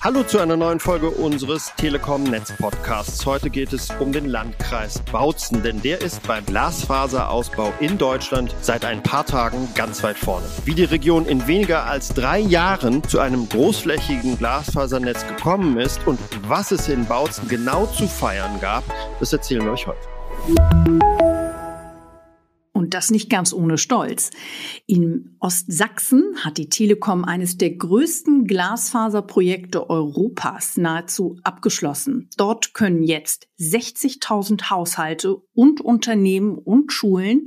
Hallo zu einer neuen Folge unseres Telekom Netz Podcasts. Heute geht es um den Landkreis Bautzen, denn der ist beim Glasfaserausbau in Deutschland seit ein paar Tagen ganz weit vorne. Wie die Region in weniger als drei Jahren zu einem großflächigen Glasfasernetz gekommen ist und was es in Bautzen genau zu feiern gab, das erzählen wir euch heute. Und das nicht ganz ohne Stolz. In Ostsachsen hat die Telekom eines der größten Glasfaserprojekte Europas nahezu abgeschlossen. Dort können jetzt 60.000 Haushalte und Unternehmen und Schulen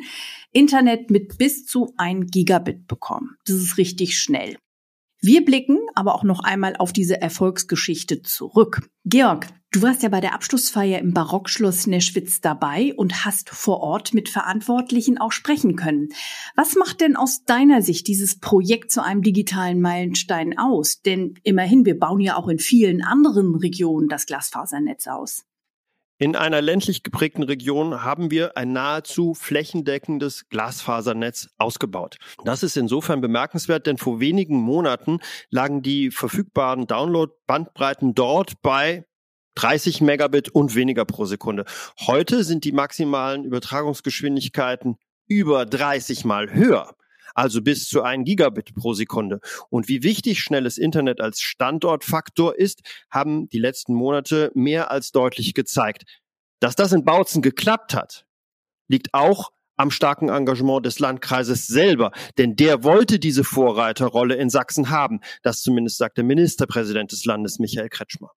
Internet mit bis zu 1 Gigabit bekommen. Das ist richtig schnell. Wir blicken aber auch noch einmal auf diese Erfolgsgeschichte zurück. Georg, du warst ja bei der Abschlussfeier im Barockschloss Neschwitz dabei und hast vor Ort mit Verantwortlichen auch sprechen können. Was macht denn aus deiner Sicht dieses Projekt zu einem digitalen Meilenstein aus? Denn immerhin, wir bauen ja auch in vielen anderen Regionen das Glasfasernetz aus. In einer ländlich geprägten Region haben wir ein nahezu flächendeckendes Glasfasernetz ausgebaut. Das ist insofern bemerkenswert, denn vor wenigen Monaten lagen die verfügbaren Download-Bandbreiten dort bei 30 Megabit und weniger pro Sekunde. Heute sind die maximalen Übertragungsgeschwindigkeiten über 30 mal höher also bis zu 1 Gigabit pro Sekunde. Und wie wichtig schnelles Internet als Standortfaktor ist, haben die letzten Monate mehr als deutlich gezeigt. Dass das in Bautzen geklappt hat, liegt auch am starken Engagement des Landkreises selber, denn der wollte diese Vorreiterrolle in Sachsen haben. Das zumindest sagt der Ministerpräsident des Landes, Michael Kretschmer.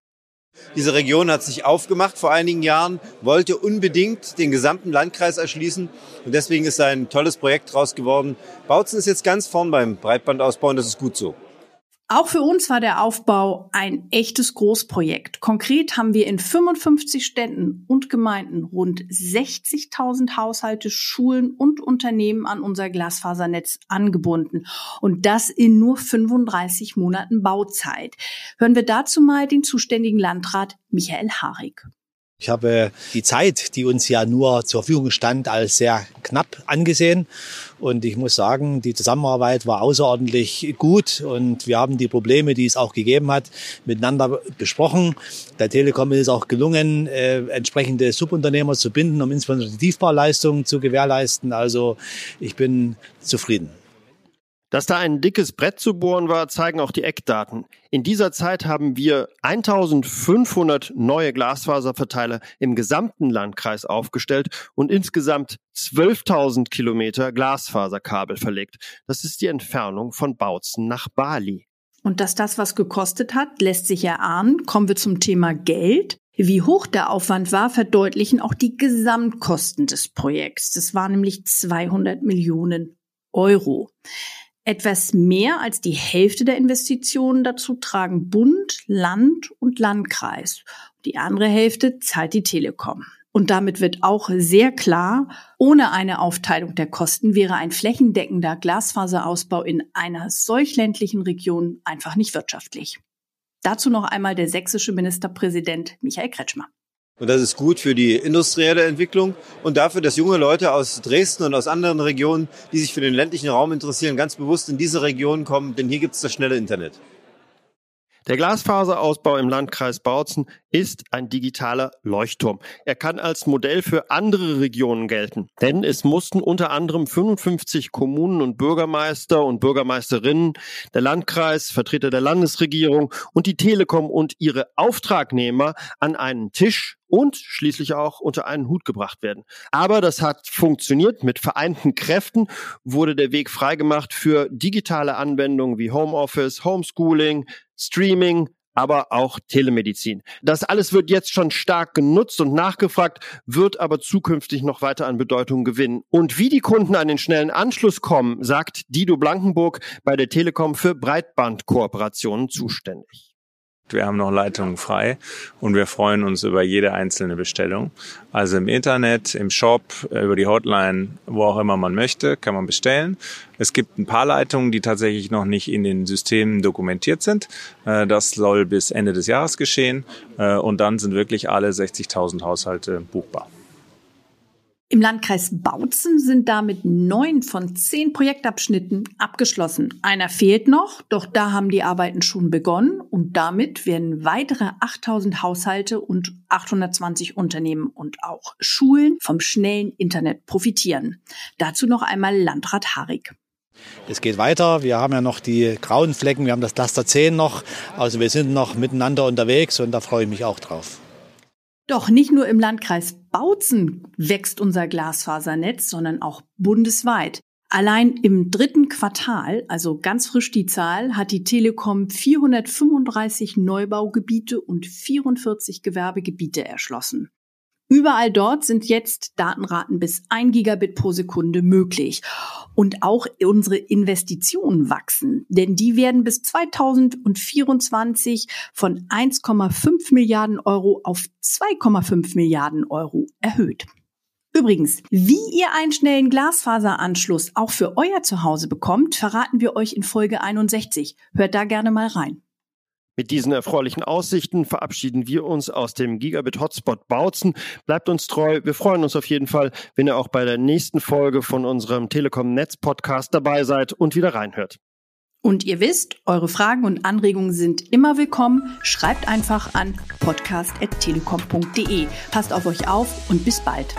Diese Region hat sich aufgemacht vor einigen Jahren, wollte unbedingt den gesamten Landkreis erschließen und deswegen ist ein tolles Projekt draus geworden. Bautzen ist jetzt ganz vorn beim Breitbandausbau und das ist gut so. Auch für uns war der Aufbau ein echtes Großprojekt. Konkret haben wir in 55 Städten und Gemeinden rund 60.000 Haushalte, Schulen und Unternehmen an unser Glasfasernetz angebunden. Und das in nur 35 Monaten Bauzeit. Hören wir dazu mal den zuständigen Landrat Michael Harig. Ich habe die Zeit, die uns ja nur zur Verfügung stand, als sehr knapp angesehen. Und ich muss sagen, die Zusammenarbeit war außerordentlich gut und wir haben die Probleme, die es auch gegeben hat, miteinander besprochen. Der Telekom ist es auch gelungen, äh, entsprechende Subunternehmer zu binden, um insbesondere die Tiefbauleistungen zu gewährleisten. Also ich bin zufrieden. Dass da ein dickes Brett zu bohren war, zeigen auch die Eckdaten. In dieser Zeit haben wir 1500 neue Glasfaserverteiler im gesamten Landkreis aufgestellt und insgesamt 12.000 Kilometer Glasfaserkabel verlegt. Das ist die Entfernung von Bautzen nach Bali. Und dass das was gekostet hat, lässt sich erahnen. Kommen wir zum Thema Geld. Wie hoch der Aufwand war, verdeutlichen auch die Gesamtkosten des Projekts. Das war nämlich 200 Millionen Euro. Etwas mehr als die Hälfte der Investitionen dazu tragen Bund, Land und Landkreis. Die andere Hälfte zahlt die Telekom. Und damit wird auch sehr klar, ohne eine Aufteilung der Kosten wäre ein flächendeckender Glasfaserausbau in einer solch ländlichen Region einfach nicht wirtschaftlich. Dazu noch einmal der sächsische Ministerpräsident Michael Kretschmer. Und das ist gut für die industrielle Entwicklung und dafür, dass junge Leute aus Dresden und aus anderen Regionen, die sich für den ländlichen Raum interessieren, ganz bewusst in diese Region kommen, denn hier gibt es das schnelle Internet. Der Glasfaserausbau im Landkreis Bautzen ist ein digitaler Leuchtturm. Er kann als Modell für andere Regionen gelten, denn es mussten unter anderem 55 Kommunen und Bürgermeister und Bürgermeisterinnen, der Landkreis, Vertreter der Landesregierung und die Telekom und ihre Auftragnehmer an einen Tisch und schließlich auch unter einen Hut gebracht werden. Aber das hat funktioniert. Mit vereinten Kräften wurde der Weg freigemacht für digitale Anwendungen wie Homeoffice, Homeschooling, Streaming, aber auch Telemedizin. Das alles wird jetzt schon stark genutzt und nachgefragt, wird aber zukünftig noch weiter an Bedeutung gewinnen. Und wie die Kunden an den schnellen Anschluss kommen, sagt Dido Blankenburg bei der Telekom für Breitbandkooperationen zuständig. Wir haben noch Leitungen frei und wir freuen uns über jede einzelne Bestellung. Also im Internet, im Shop, äh, über die Hotline, wo auch immer man möchte, kann man bestellen. Es gibt ein paar Leitungen, die tatsächlich noch nicht in den Systemen dokumentiert sind. Äh, das soll bis Ende des Jahres geschehen äh, und dann sind wirklich alle 60.000 Haushalte buchbar. Im Landkreis Bautzen sind damit neun von zehn Projektabschnitten abgeschlossen. Einer fehlt noch, doch da haben die Arbeiten schon begonnen und damit werden weitere 8000 Haushalte und 820 Unternehmen und auch Schulen vom schnellen Internet profitieren. Dazu noch einmal Landrat Harig. Es geht weiter. Wir haben ja noch die grauen Flecken. Wir haben das Cluster 10 noch. Also wir sind noch miteinander unterwegs und da freue ich mich auch drauf. Doch nicht nur im Landkreis Bautzen wächst unser Glasfasernetz, sondern auch bundesweit. Allein im dritten Quartal, also ganz frisch die Zahl, hat die Telekom 435 Neubaugebiete und 44 Gewerbegebiete erschlossen. Überall dort sind jetzt Datenraten bis 1 Gigabit pro Sekunde möglich. Und auch unsere Investitionen wachsen, denn die werden bis 2024 von 1,5 Milliarden Euro auf 2,5 Milliarden Euro erhöht. Übrigens, wie ihr einen schnellen Glasfaseranschluss auch für euer Zuhause bekommt, verraten wir euch in Folge 61. Hört da gerne mal rein. Mit diesen erfreulichen Aussichten verabschieden wir uns aus dem Gigabit Hotspot Bautzen. Bleibt uns treu. Wir freuen uns auf jeden Fall, wenn ihr auch bei der nächsten Folge von unserem Telekom Netz Podcast dabei seid und wieder reinhört. Und ihr wisst, eure Fragen und Anregungen sind immer willkommen. Schreibt einfach an podcast.telekom.de. Passt auf euch auf und bis bald.